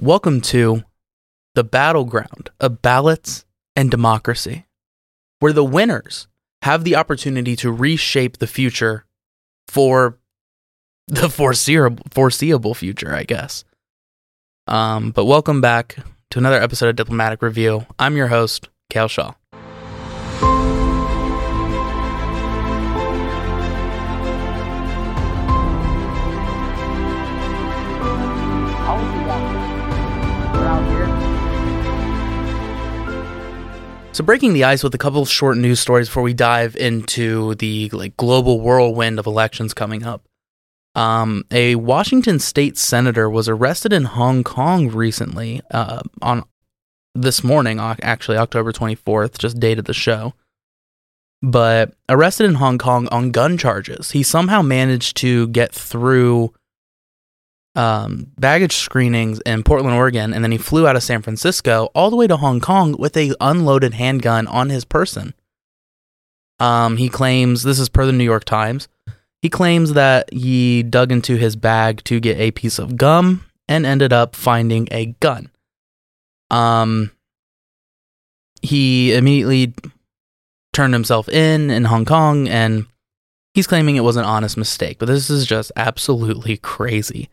Welcome to the battleground of ballots and democracy, where the winners have the opportunity to reshape the future for the foreseeable, foreseeable future, I guess. Um, but welcome back to another episode of Diplomatic Review. I'm your host, Cael Shaw. Breaking the ice with a couple of short news stories before we dive into the like global whirlwind of elections coming up. Um, a Washington state senator was arrested in Hong Kong recently uh, on this morning, actually October 24th, just dated the show. But arrested in Hong Kong on gun charges. He somehow managed to get through um, baggage screenings in Portland, Oregon, and then he flew out of San Francisco all the way to Hong Kong with a unloaded handgun on his person. Um, he claims this is per the New York Times. He claims that he dug into his bag to get a piece of gum and ended up finding a gun. Um, he immediately turned himself in in Hong Kong and he's claiming it was an honest mistake, but this is just absolutely crazy.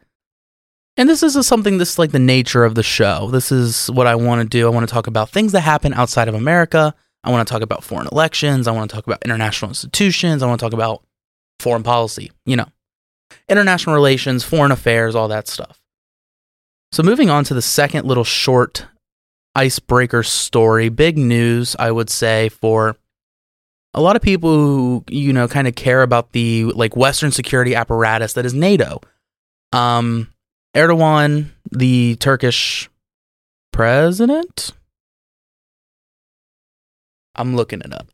And this is something this is like the nature of the show. This is what I want to do. I want to talk about things that happen outside of America. I want to talk about foreign elections. I want to talk about international institutions. I want to talk about foreign policy, you know, international relations, foreign affairs, all that stuff. So, moving on to the second little short icebreaker story, big news, I would say, for a lot of people who, you know, kind of care about the like Western security apparatus that is NATO. Um, Erdogan, the Turkish president. I'm looking it up.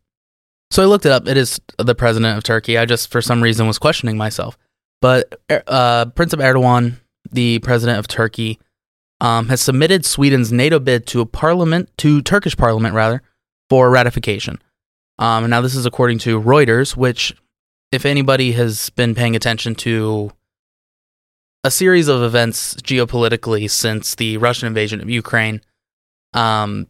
So I looked it up. It is the president of Turkey. I just, for some reason, was questioning myself. But uh, Prince of Erdogan, the president of Turkey, um, has submitted Sweden's NATO bid to a parliament, to Turkish parliament rather, for ratification. Um, now this is according to Reuters, which, if anybody has been paying attention to a series of events geopolitically since the Russian invasion of Ukraine, um,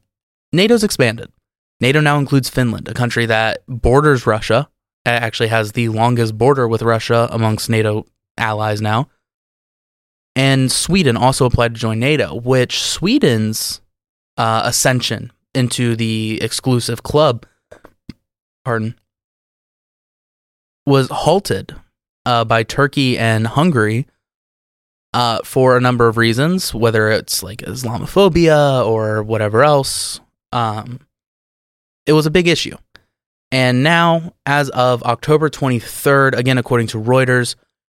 NATO's expanded. NATO now includes Finland, a country that borders Russia, actually has the longest border with Russia amongst NATO allies now. And Sweden also applied to join NATO, which Sweden's uh, ascension into the exclusive club, pardon, was halted uh, by Turkey and Hungary uh, for a number of reasons, whether it's like Islamophobia or whatever else. Um, it was a big issue. And now, as of October 23rd, again, according to Reuters,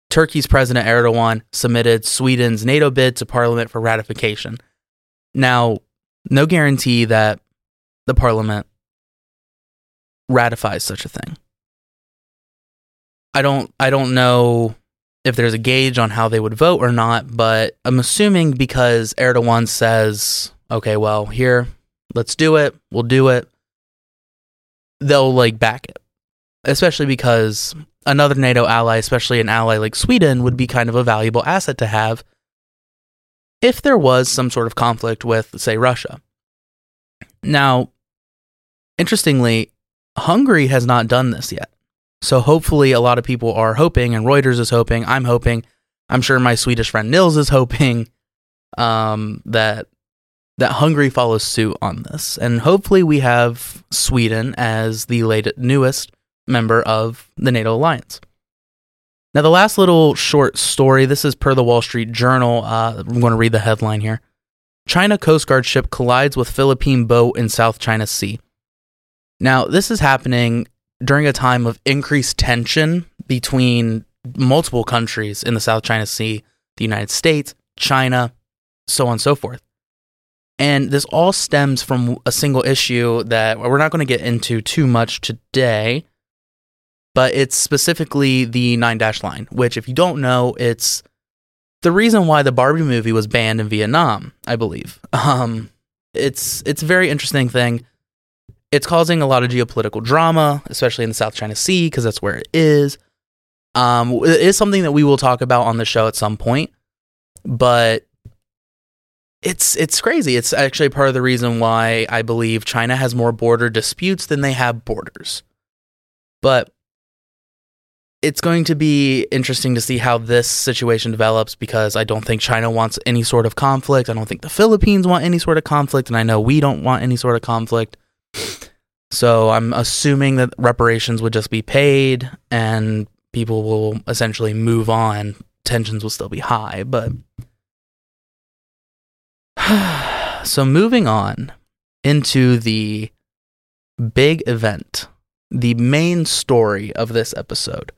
Turkey's President Erdogan submitted Sweden's NATO bid to parliament for ratification. Now, no guarantee that the parliament ratifies such a thing. I don't I don't know if there's a gauge on how they would vote or not, but I'm assuming because Erdogan says, okay, well, here, let's do it, we'll do it, they'll like back it. Especially because another NATO ally, especially an ally like Sweden, would be kind of a valuable asset to have if there was some sort of conflict with, say, Russia. Now, interestingly, Hungary has not done this yet. So hopefully, a lot of people are hoping, and Reuters is hoping. I'm hoping. I'm sure my Swedish friend Nils is hoping um, that that Hungary follows suit on this, and hopefully, we have Sweden as the latest, newest member of the NATO alliance. Now, the last little short story. This is per the Wall Street Journal. Uh, I'm going to read the headline here. China Coast Guard ship collides with Philippine boat in South China Sea. Now, this is happening during a time of increased tension between multiple countries in the South China Sea, the United States, China, so on and so forth. And this all stems from a single issue that we're not going to get into too much today, but it's specifically the Nine Dash Line, which, if you don't know, it's the reason why the Barbie movie was banned in Vietnam, I believe. Um, it's it's a very interesting thing it's causing a lot of geopolitical drama, especially in the South China Sea, because that's where it is. Um, it is something that we will talk about on the show at some point, but it's it's crazy. It's actually part of the reason why I believe China has more border disputes than they have borders. But it's going to be interesting to see how this situation develops because I don't think China wants any sort of conflict. I don't think the Philippines want any sort of conflict, and I know we don't want any sort of conflict. So I'm assuming that reparations would just be paid and people will essentially move on. Tensions will still be high, but so moving on into the big event, the main story of this episode.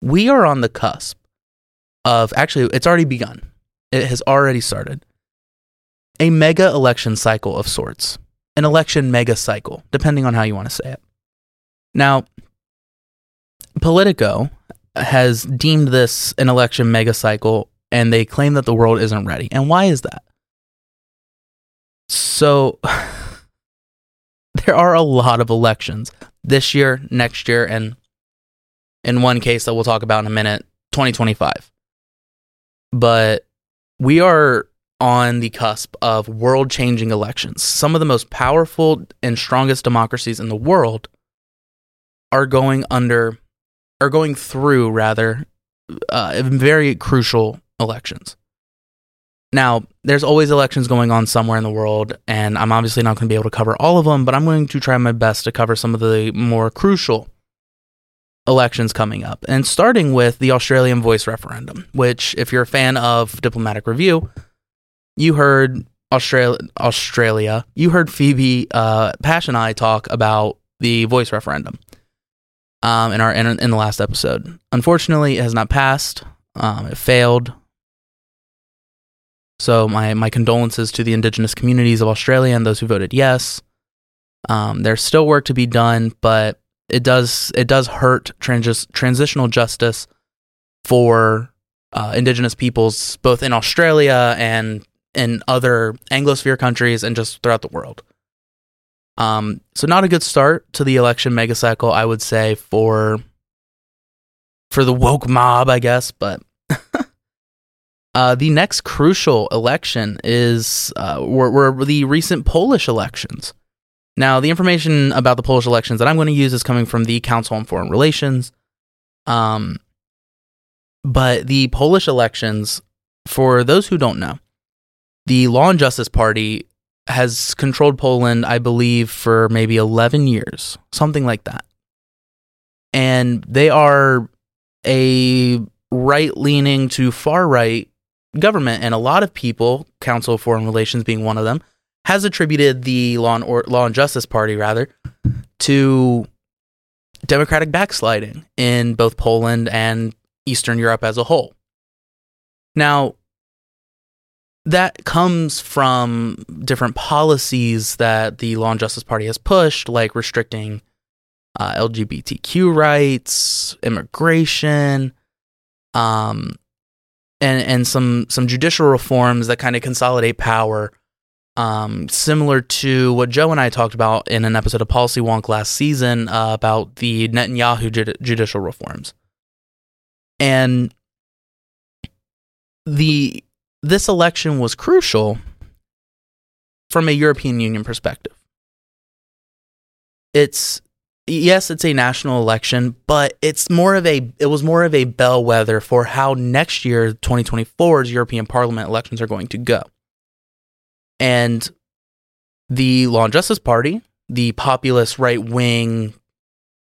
We are on the cusp of actually, it's already begun. It has already started. A mega election cycle of sorts, an election mega cycle, depending on how you want to say it. Now, Politico has deemed this an election mega cycle, and they claim that the world isn't ready. And why is that? So there are a lot of elections this year, next year, and in one case that we'll talk about in a minute, 2025. But we are on the cusp of world changing elections. Some of the most powerful and strongest democracies in the world are going under, are going through rather, uh, very crucial elections. Now, there's always elections going on somewhere in the world, and I'm obviously not going to be able to cover all of them, but I'm going to try my best to cover some of the more crucial elections coming up. And starting with the Australian voice referendum, which, if you're a fan of Diplomatic Review, you heard Australia, Australia you heard Phoebe uh, Pash and I talk about the voice referendum um, in our in, in the last episode. Unfortunately, it has not passed. Um, it failed. So my my condolences to the indigenous communities of Australia and those who voted yes. Um, there's still work to be done, but it does it does hurt trans- transitional justice for uh, indigenous peoples both in Australia and in other Anglosphere countries and just throughout the world. Um, so not a good start to the election mega cycle, I would say for for the woke mob, I guess, but Uh, the next crucial election is uh, were, were the recent Polish elections. Now, the information about the Polish elections that I'm going to use is coming from the Council on Foreign Relations. Um, but the Polish elections, for those who don't know, the Law and Justice Party has controlled Poland, I believe, for maybe 11 years, something like that. And they are a right leaning to far right government, and a lot of people, Council of Foreign Relations being one of them, has attributed the Law and, or, Law and Justice Party, rather, to democratic backsliding in both Poland and Eastern Europe as a whole. Now, that comes from different policies that the Law and Justice Party has pushed, like restricting uh, LGBTQ rights, immigration, um, and and some some judicial reforms that kind of consolidate power, um, similar to what Joe and I talked about in an episode of Policy Wonk last season uh, about the Netanyahu jud- judicial reforms, and the this election was crucial from a European Union perspective. It's yes, it's a national election, but it's more of a it was more of a bellwether for how next year 2024's European Parliament elections are going to go. And the Law and Justice Party, the populist right-wing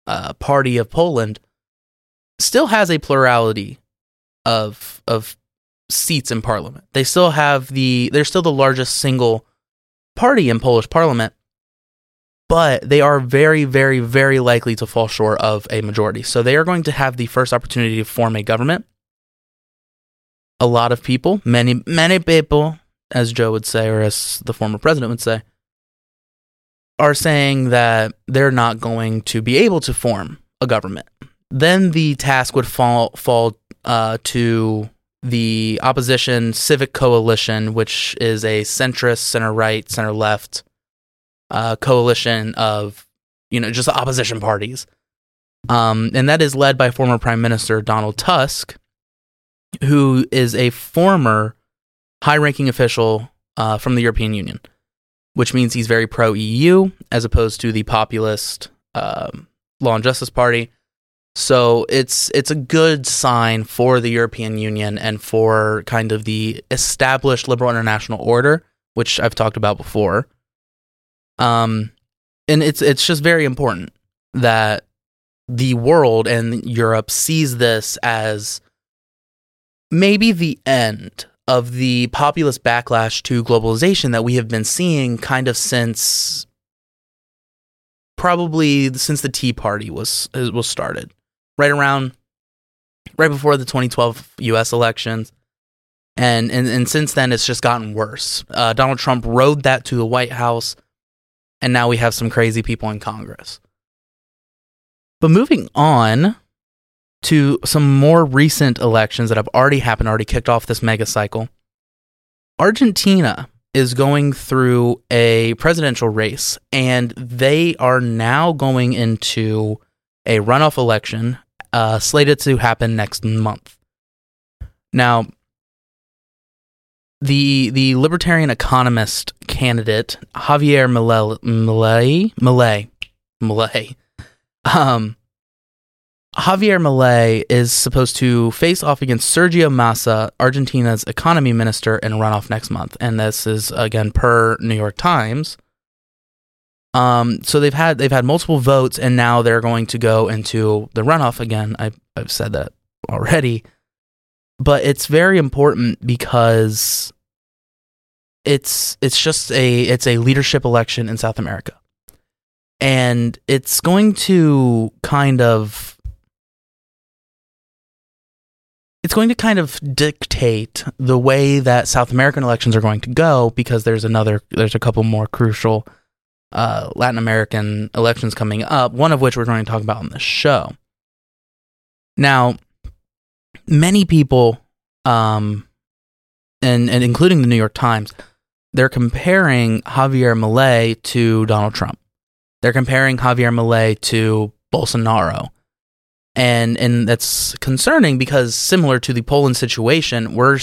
uh, party of Poland, still has a plurality of of seats in parliament. They still have the they're still the largest single party in Polish parliament, but they are very, very, very likely to fall short of a majority. So they are going to have the first opportunity to form a government. A lot of people, many, many people, as Joe would say, or as the former president would say, are saying that they're not going to be able to form a government. Then the task would fall fall uh, to the opposition civic coalition, which is a centrist, center right, center left uh, coalition of you know just opposition parties, um, and that is led by former Prime Minister Donald Tusk, who is a former high-ranking official uh, from the European Union, which means he's very pro EU as opposed to the populist um, Law and Justice Party. So it's it's a good sign for the European Union and for kind of the established liberal international order, which I've talked about before. Um, and it's it's just very important that the world and Europe sees this as maybe the end of the populist backlash to globalization that we have been seeing kind of since probably since the Tea Party was was started, right around right before the 2012 U.S. elections, and and and since then it's just gotten worse. Uh, Donald Trump rode that to the White House, and now we have some crazy people in Congress. But moving on to some more recent elections that have already happened, already kicked off this mega cycle. Argentina is going through a presidential race, and they are now going into a runoff election uh, slated to happen next month. Now, the the libertarian economist candidate Javier Milei Milei Milei um, Javier Milei is supposed to face off against Sergio Massa, Argentina's economy minister, in a runoff next month, and this is again per New York Times. Um, so they've had they've had multiple votes, and now they're going to go into the runoff again. I, I've said that already, but it's very important because it's it's just a it's a leadership election in South America, and it's going to kind of it's going to kind of dictate the way that South American elections are going to go because there's another there's a couple more crucial uh, Latin American elections coming up, one of which we're going to talk about on this show. Now, many people, um, and and including the New York Times, they're comparing Javier Milei to Donald Trump. They're comparing Javier Milei to Bolsonaro and and that's concerning because similar to the Poland situation, we're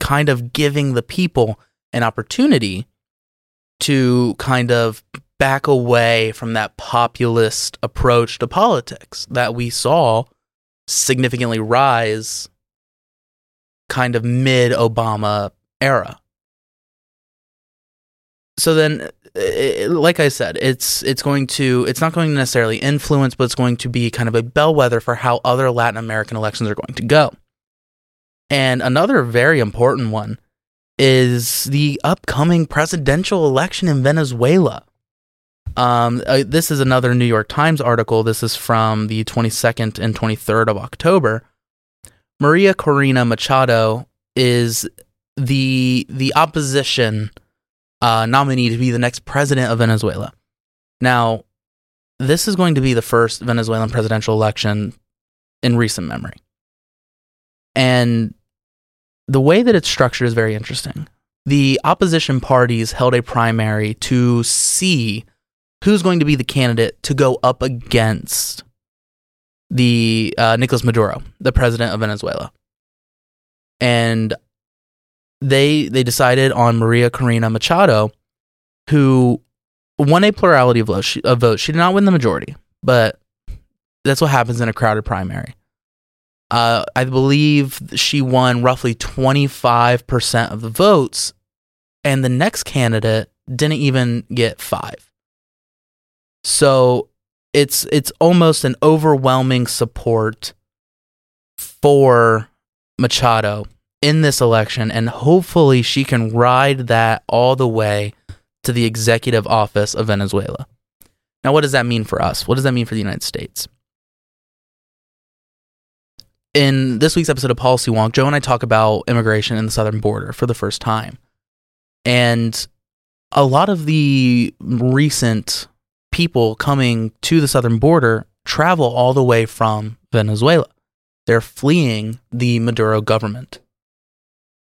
kind of giving the people an opportunity to kind of back away from that populist approach to politics that we saw significantly rise kind of mid Obama era. So then like I said, it's it's going to it's not going to necessarily influence, but it's going to be kind of a bellwether for how other Latin American elections are going to go. And another very important one is the upcoming presidential election in Venezuela. Um, uh, this is another New York Times article. This is from the 22nd and 23rd of October. Maria Corina Machado is the the opposition uh, nominee to be the next president of Venezuela. Now, this is going to be the first Venezuelan presidential election in recent memory. And the way that it's structured is very interesting. The opposition parties held a primary to see who's going to be the candidate to go up against the uh, Nicolas Maduro, the president of Venezuela. And they they decided on Maria Corina Machado, who won a plurality of votes. She, of votes. She did not win the majority, but that's what happens in a crowded primary. Uh, I believe she won roughly 25% of the votes, and the next candidate didn't even get five. So it's it's almost an overwhelming support for Machado in this election, and hopefully she can ride that all the way to the executive office of Venezuela. Now, what does that mean for us? What does that mean for the United States? In this week's episode of Policy Wonk, Joe and I talk about immigration in the southern border for the first time. And a lot of the recent people coming to the southern border travel all the way from Venezuela. They're fleeing the Maduro government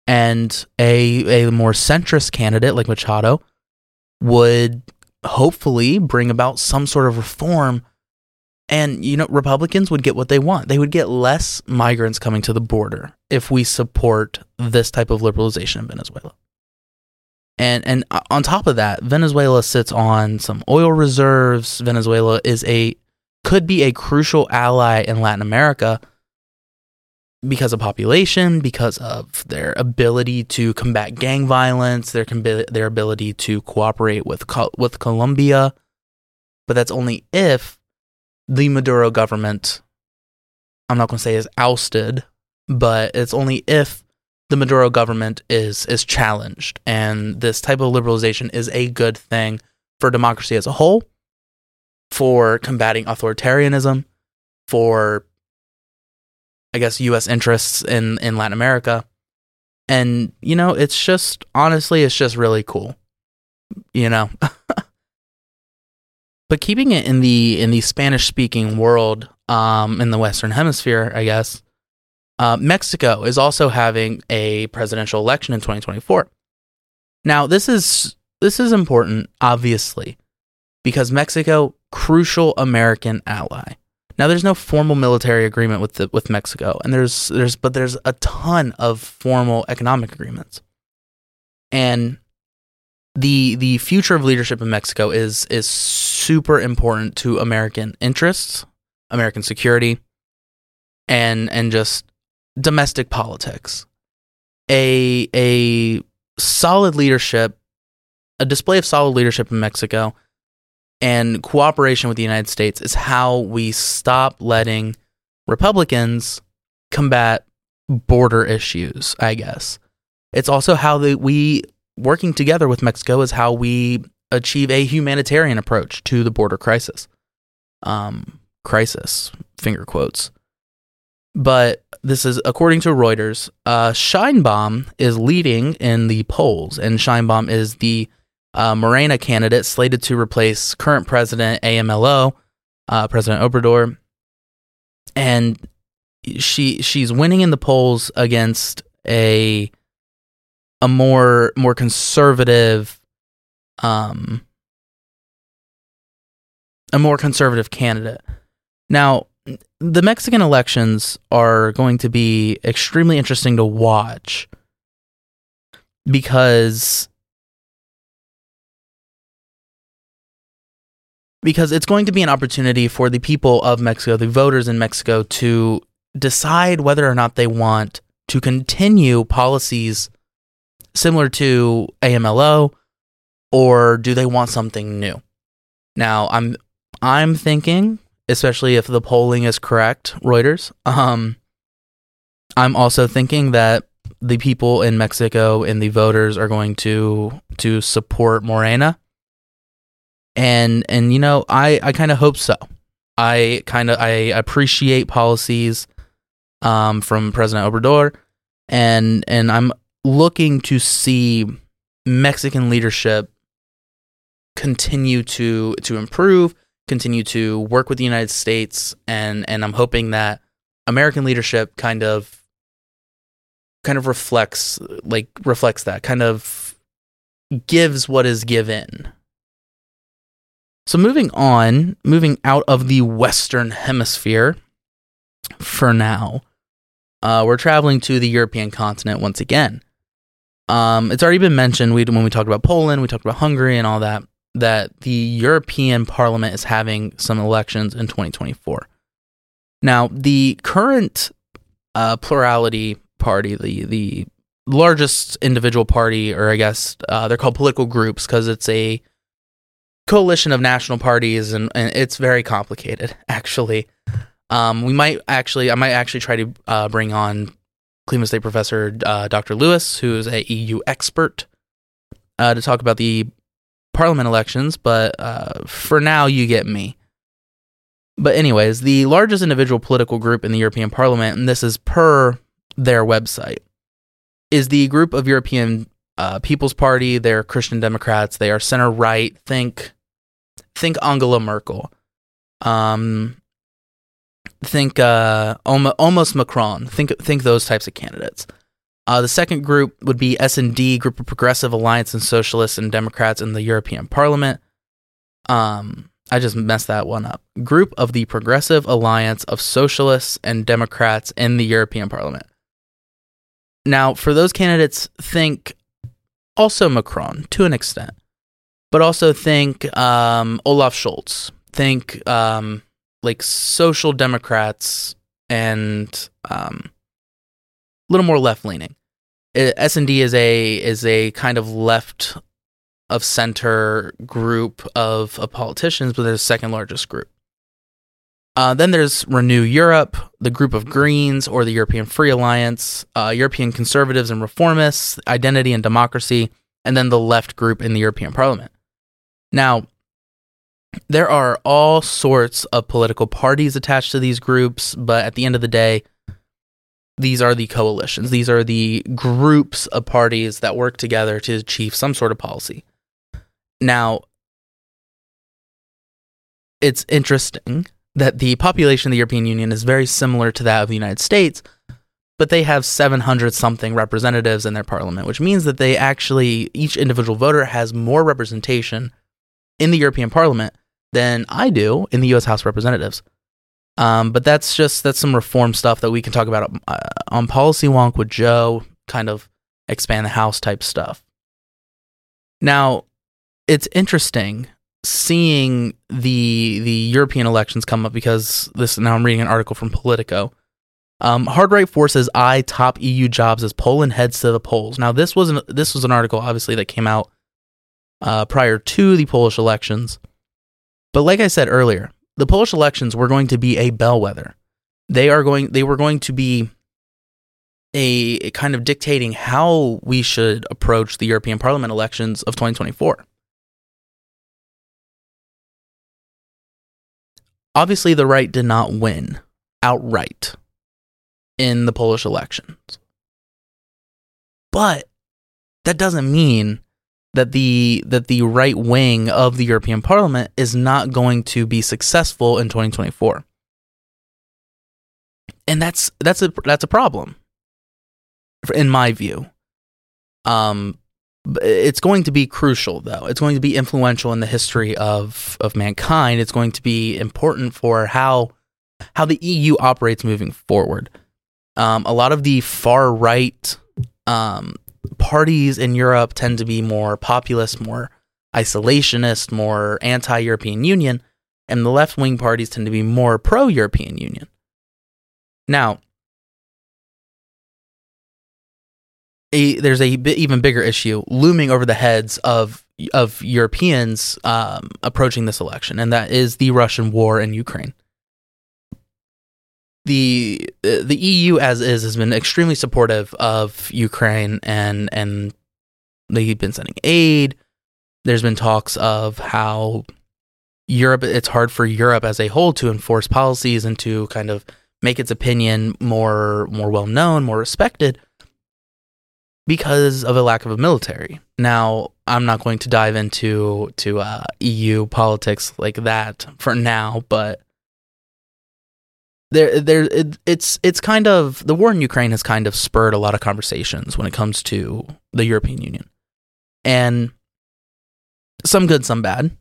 and a a more centrist candidate like Machado would hopefully bring about some sort of reform and you know Republicans would get what they want. They would get less migrants coming to the border if we support this type of liberalization in Venezuela. And and uh, on top of that, Venezuela sits on some oil reserves. Venezuela is a could be a crucial ally in Latin America because of population, because of their ability to combat gang violence, their their ability to cooperate with with Colombia. But that's only if the Maduro government I'm not going to say is ousted, but it's only if the Maduro government is is challenged and this type of liberalization is a good thing for democracy as a whole, for combating authoritarianism, for I guess US interests in in Latin America. And you know, it's just honestly it's just really cool. You know. but keeping it in the in the Spanish speaking world um in the western hemisphere, I guess. Uh, Mexico is also having a presidential election in 2024. Now, this is this is important obviously because Mexico crucial American ally. Now there's no formal military agreement with the, with Mexico, and there's there's but there's a ton of formal economic agreements. And the the future of leadership in Mexico is is super important to American interests, American security, and and just domestic politics. A a solid leadership, a display of solid leadership in Mexico and cooperation with the United States is how we stop letting Republicans combat border issues, I guess. It's also how the, we, working together with Mexico, is how we achieve a humanitarian approach to the border crisis. Um, crisis, finger quotes. But this is according to Reuters. Uh, Sheinbaum is leading in the polls, and Sheinbaum is the uh, Morena candidate slated to replace current president AMLO, uh, President Obrador, and she she's winning in the polls against a a more more conservative um a more conservative candidate. Now, the Mexican elections are going to be extremely interesting to watch because because it's going to be an opportunity for the people of Mexico, the voters in Mexico, to decide whether or not they want to continue policies similar to AMLO or do they want something new. Now, I'm I'm thinking, especially if the polling is correct, Reuters, um I'm also thinking that the people in Mexico and the voters are going to to support Morena. And and you know i i kind of hope so. I kind of i appreciate policies um from president obrador. And and i'm looking to see mexican leadership continue to to improve continue to work with the united states and and i'm hoping that american leadership kind of kind of reflects like reflects that kind of gives what is given so, moving on, moving out of the Western Hemisphere for now, uh, we're traveling to the European continent once again. Um, it's already been mentioned we, when we talked about Poland, we talked about Hungary and all that, that the European Parliament is having some elections in 2024. Now, the current uh, plurality party, the the largest individual party, or I guess uh, they're called political groups because it's a coalition of national parties, and, and it's very complicated, actually. Um, we might actually, I might actually try to uh, bring on Cleveland State professor uh, Dr. Lewis, who is a EU expert, uh, to talk about the parliament elections. But uh, for now, you get me. But anyways, the largest individual political group in the European Parliament, and this is per their website, is the group of European uh, People's Party. They're Christian Democrats. They are center right. Think, think Angela Merkel. Um, think uh, almost Macron. Think think those types of candidates. Uh, the second group would be S and D, Group of Progressive Alliance and Socialists and Democrats in the European Parliament. Um, I just messed that one up. Group of the Progressive Alliance of Socialists and Democrats in the European Parliament. Now, for those candidates, think also Macron to an extent, but also think um, Olaf Scholz. Think um, like social democrats and um, little more left leaning. S and D is a is a kind of left of center group of, of politicians, but they're the second largest group. Uh, then there's Renew Europe, the group of Greens or the European Free Alliance, uh, European Conservatives and Reformists, Identity and Democracy, and then the left group in the European Parliament. Now, there are all sorts of political parties attached to these groups, but at the end of the day, these are the coalitions. These are the groups of parties that work together to achieve some sort of policy. Now, it's interesting that the population of the European Union is very similar to that of the United States, but they have 700 something representatives in their parliament, which means that they actually, each individual voter has more representation in the European Parliament than I do in the US House of Representatives. Um, but that's just that's some reform stuff that we can talk about uh, on policy wonk with Joe, kind of expand the house type stuff. Now, it's interesting seeing the the European elections come up because this now I'm reading an article from Politico. Um, hard right forces eye top EU jobs as Poland heads to the polls. Now this was an, this was an article obviously that came out uh, prior to the Polish elections, but like I said earlier, the Polish elections were going to be a bellwether. They are going they were going to be a, a kind of dictating how we should approach the European Parliament elections of 2024. Obviously, the right did not win outright in the Polish elections. But that doesn't mean that the that the right wing of the European Parliament is not going to be successful in 2024. And that's that's a that's a problem in my view. Um it's going to be crucial though. It's going to be influential in the history of of mankind. It's going to be important for how how the EU operates moving forward. Um, a lot of the far right um, parties in Europe tend to be more populist, more isolationist, more anti European Union, and the left wing parties tend to be more pro European Union. Now, a, there's a bit, even bigger issue looming over the heads of of Europeans um, approaching this election, and that is the Russian war in Ukraine the the EU as is has been extremely supportive of Ukraine and and they've been sending aid. There's been talks of how Europe it's hard for Europe as a whole to enforce policies and to kind of make its opinion more more well known, more respected because of a lack of a military. Now, I'm not going to dive into to uh, EU politics like that for now, but there there it, it's it's kind of the war in Ukraine has kind of spurred a lot of conversations when it comes to the European Union. And some good, some bad.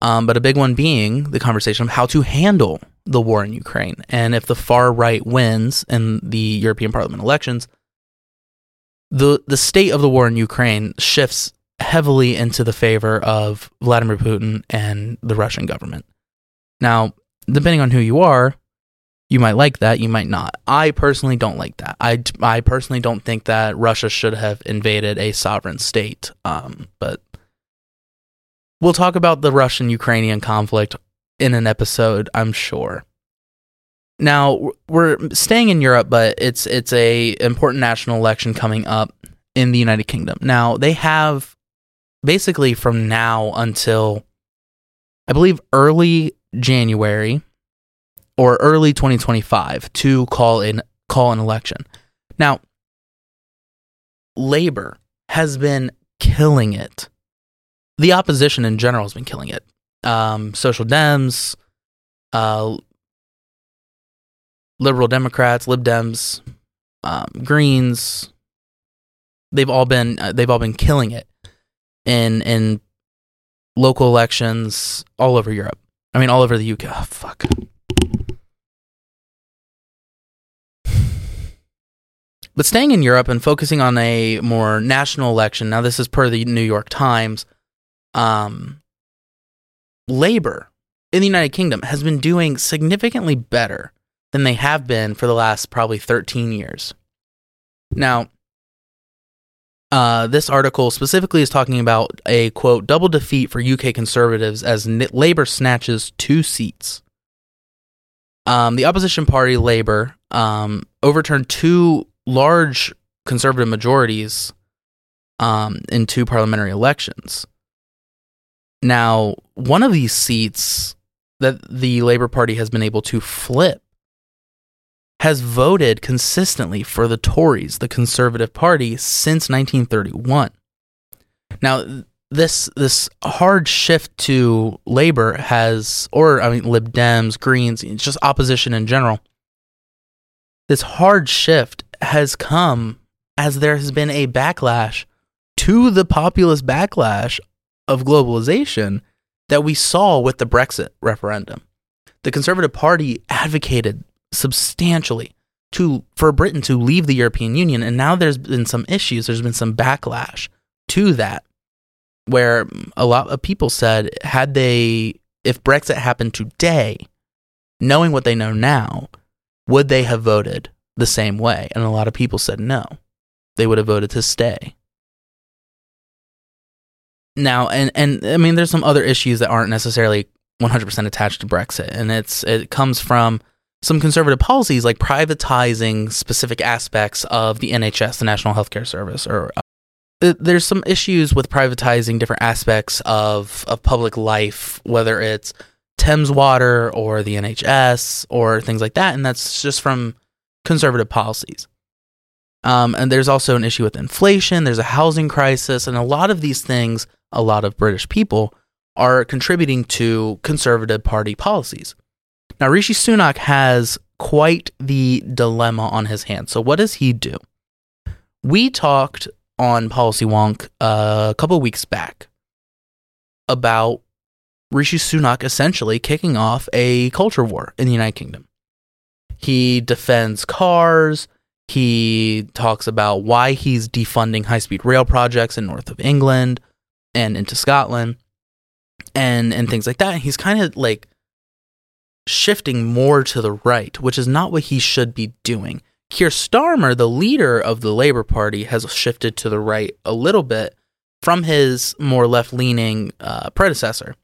Um, but a big one being the conversation of how to handle the war in Ukraine. And if the far right wins in the European Parliament elections, the the state of the war in Ukraine shifts heavily into the favor of Vladimir Putin and the Russian government. Now, depending on who you are, you might like that, you might not. I personally don't like that. I, I personally don't think that Russia should have invaded a sovereign state. Um, but we'll talk about the Russian Ukrainian conflict in an episode, I'm sure. Now we're staying in Europe, but it's it's a important national election coming up in the United Kingdom. Now they have basically from now until I believe early January or early 2025 to call in call an election. Now, Labor has been killing it. The opposition in general has been killing it. Um, Social Dems, uh, Liberal Democrats, Lib Dems, um, Greens. They've all been uh, they've all been killing it in in local elections all over Europe. I mean, all over the UK. Oh, fuck. But staying in Europe and focusing on a more national election. Now, this is per the New York Times. Um, Labor in the United Kingdom has been doing significantly better than they have been for the last probably 13 years. Now, uh, this article specifically is talking about a quote double defeat for UK conservatives as Labour snatches two seats. Um, the opposition party Labour um, overturned two large conservative majorities um, in two parliamentary elections. Now, one of these seats that the Labour Party has been able to flip has voted consistently for the Tories, the Conservative Party, since 1931. Now, this this hard shift to Labor has, or I mean, Lib Dems, Greens, just opposition in general. This hard shift has come as there has been a backlash to the populist backlash of globalization that we saw with the Brexit referendum. The Conservative Party advocated substantially to for Britain to leave the European Union and now there's been some issues there's been some backlash to that where a lot of people said had they if Brexit happened today knowing what they know now would they have voted the same way. And a lot of people said no. They would have voted to stay. Now and and I mean there's some other issues that aren't necessarily 100% attached to Brexit. And it's it comes from some conservative policies like privatizing specific aspects of the NHS, the National Healthcare Service, or uh, there's some issues with privatizing different aspects of of public life, whether it's Thames Water or the NHS or things like that, and that's just from conservative policies. Um, and there's also an issue with inflation. There's a housing crisis, and a lot of these things, a lot of British people are contributing to conservative party policies. Now, Rishi Sunak has quite the dilemma on his hands. So, what does he do? We talked on Policy Wonk uh, a couple weeks back about Rishi Sunak essentially kicking off a culture war in the United Kingdom. He defends cars. He talks about why he's defunding high speed rail projects in north of England and into Scotland and and things like that. And he's kind of like shifting more to the right, which is not what he should be doing. Keir Starmer, the leader of the Labour Party, has shifted to the right a little bit from his more left leaning uh, predecessor.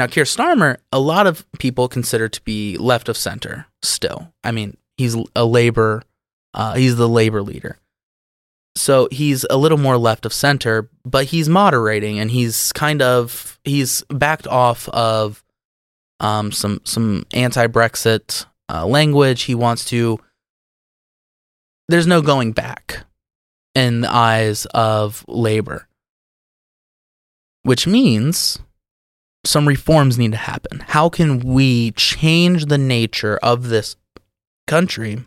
Now, Keir Starmer, a lot of people consider to be left of center still. I mean, he's a Labour, uh, he's the Labour leader. So he's a little more left of center, but he's moderating and he's kind of, he's backed off of um, some some anti-Brexit uh, language. He wants to. There's no going back in the eyes of labor, which means some reforms need to happen. How can we change the nature of this country?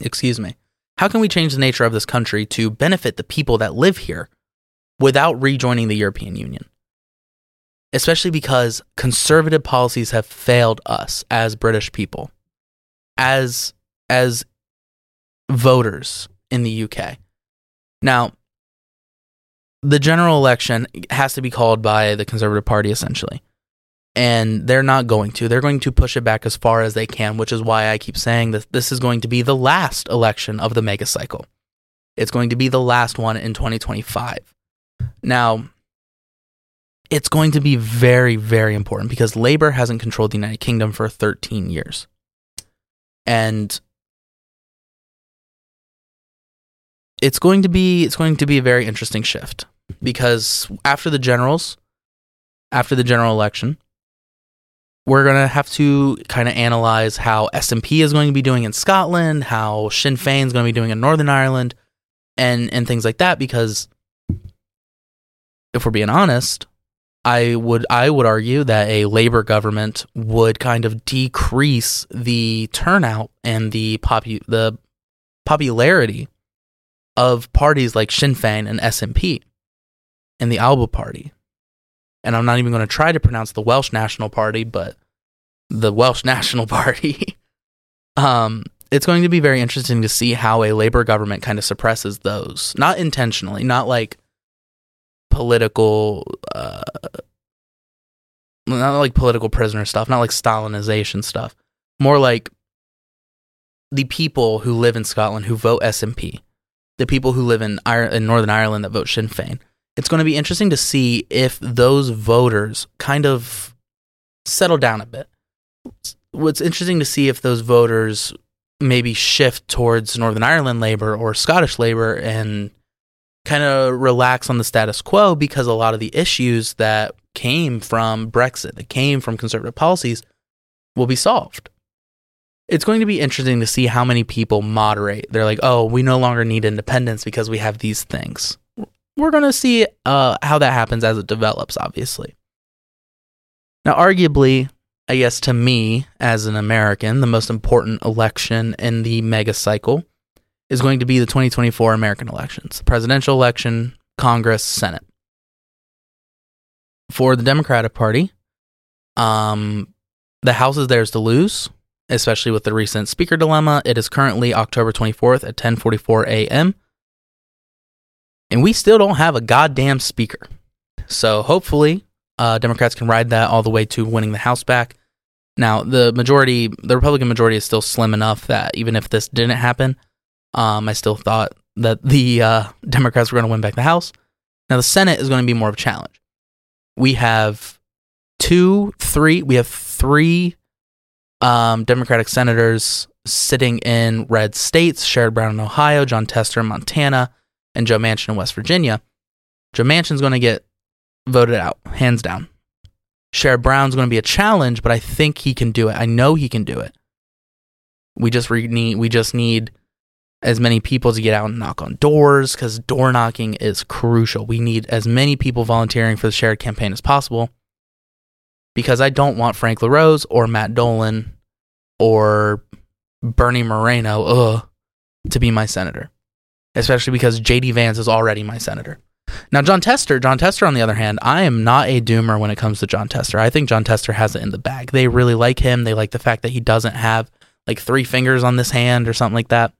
Excuse me. How can we change the nature of this country to benefit the people that live here without rejoining the European Union? especially because conservative policies have failed us as British people, as as voters in the UK. Now, the general election has to be called by the Conservative Party essentially. And they're not going to. They're going to push it back as far as they can, which is why I keep saying that this is going to be the last election of the mega cycle. It's going to be the last one in 2025. Now, it's going to be very, very important because Labour hasn't controlled the United Kingdom for 13 years. And it's going to be it's going to be a very interesting shift because after the generals after the general election we're going to have to kind of analyze how SNP is going to be doing in Scotland, how Sinn Féin is going to be doing in Northern Ireland and and things like that because if we're being honest, I would I would argue that a labor government would kind of decrease the turnout and the popu- the popularity of parties like Sinn Féin and SNP and the Alba Party. And I'm not even going to try to pronounce the Welsh National Party, but the Welsh National Party. um, it's going to be very interesting to see how a labor government kind of suppresses those, not intentionally, not like political, uh, not like political prisoner stuff, not like Stalinization stuff, more like the people who live in Scotland who vote SNP, the people who live in, Ir- in Northern Ireland that vote Sinn Féin. It's going to be interesting to see if those voters kind of settle down a bit. What's interesting to see if those voters maybe shift towards Northern Ireland labor or Scottish labor and kind of relax on the status quo because a lot of the issues that came from Brexit, that came from conservative policies, will be solved it's going to be interesting to see how many people moderate. They're like, oh, we no longer need independence because we have these things. We're going to see uh, how that happens as it develops, obviously. Now, arguably, I guess to me, as an American, the most important election in the mega cycle is going to be the 2024 American elections the presidential election, Congress, Senate. For the Democratic Party, um, the House is theirs to lose especially with the recent speaker dilemma. It is currently October 24th at 10:44 a.m. And we still don't have a goddamn speaker. So hopefully, uh, Democrats can ride that all the way to winning the House back. Now, the majority, the Republican majority is still slim enough that even if this didn't happen, um, I still thought that the uh, Democrats were going to win back the House. Now, the Senate is going to be more of a challenge. We have two, three, we have three um, Democratic senators sitting in red states Sherrod Brown in Ohio, Jon Tester in Montana, and Joe Manchin in West Virginia. Joe Manchin's going to get voted out, hands down. Sherrod Brown's going to be a challenge, but I think he can do it. I know he can do it. We just re- need we just need as many people to get out and knock on doors because door knocking is crucial. We need as many people volunteering for the Sherrod campaign as possible because I don't want Frank LaRose or Matt Dolan or Bernie Moreno ugh, to be my senator, especially because JD Vance is already my senator. Now, Jon Tester, Jon Tester, on the other hand, I am not a doomer when it comes to Jon Tester. I think Jon Tester has it in the bag. They really like him. They like the fact that he doesn't have like three fingers on this hand or something like that.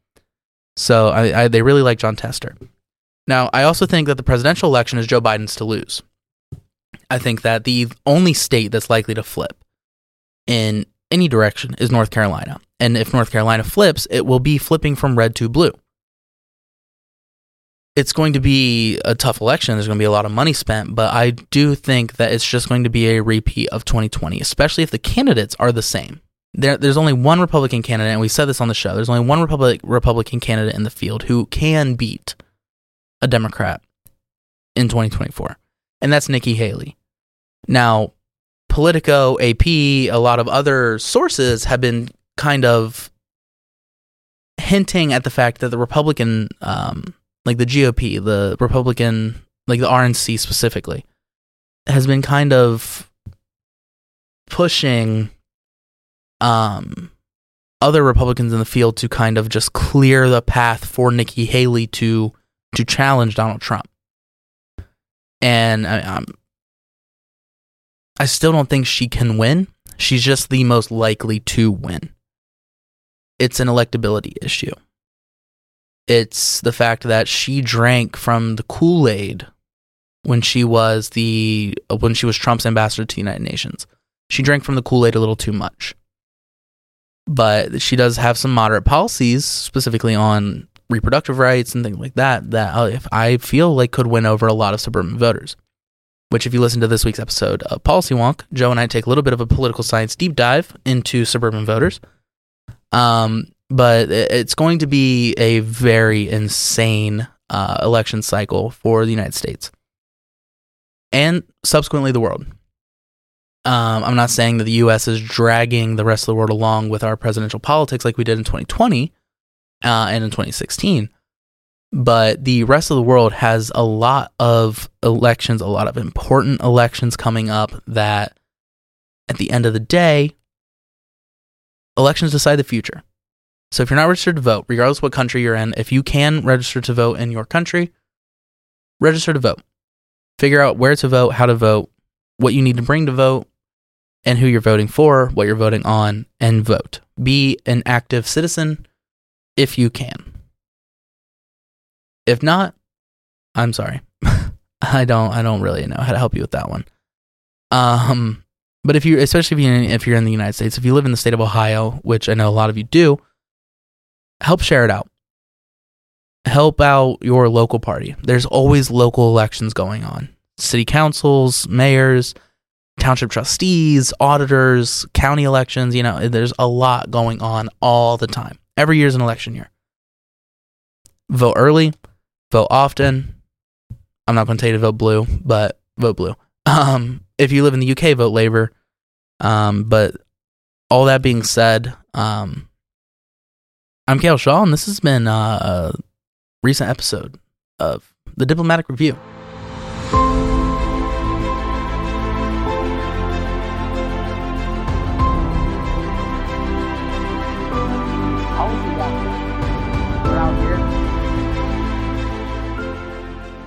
So I, I, they really like Jon Tester. Now, I also think that the presidential election is Joe Biden's to lose. I think that the only state that's likely to flip in any direction is North Carolina. And if North Carolina flips, it will be flipping from red to blue. It's going to be a tough election. There's going to be a lot of money spent, but I do think that it's just going to be a repeat of 2020, especially if the candidates are the same. There, there's only one Republican candidate, and we said this on the show. There's only one Republic, Republican candidate in the field who can beat a Democrat in 2024, and that's Nikki Haley. Now, Politico, AP, a lot of other sources have been kind of hinting at the fact that the Republican, um, like the GOP, the Republican, like the RNC specifically, has been kind of pushing um, other Republicans in the field to kind of just clear the path for Nikki Haley to to challenge Donald Trump. And I, I'm I still don't think she can win. She's just the most likely to win. It's an electability issue. It's the fact that she drank from the Kool-Aid when she was the when she was Trump's ambassador to the United Nations. She drank from the Kool-Aid a little too much. But she does have some moderate policies specifically on reproductive rights and things like that that if I feel like could win over a lot of suburban voters which, if you listen to this week's episode of Policy Wonk, Joe and I take a little bit of a political science deep dive into suburban voters. Um, but it's going to be a very insane uh, election cycle for the United States and subsequently the world. Um, I'm not saying that the U.S. is dragging the rest of the world along with our presidential politics like we did in 2020 uh, and in 2016 but the rest of the world has a lot of elections, a lot of important elections coming up that at the end of the day, elections decide the future. So if you're not registered to vote, regardless what country you're in, if you can register to vote in your country, register to vote. Figure out where to vote, how to vote, what you need to bring to vote, and who you're voting for, what you're voting on, and vote. Be an active citizen if you can. If not, I'm sorry. I don't I don't really know how to help you with that one. Um but if you especially if you if you're in the United States, if you live in the state of Ohio, which I know a lot of you do, help share it out. Help out your local party. There's always local elections going on. City councils, mayors, township trustees, auditors, county elections, you know, there's a lot going on all the time. Every year is an election year. Vote early, vote often. I'm not going to tell you to vote blue, but vote blue. Um, if you live in the UK, vote Labour. Um, but all that being said, um, I'm Cael Shaw, and this has been uh, a recent episode of the Diplomatic Review.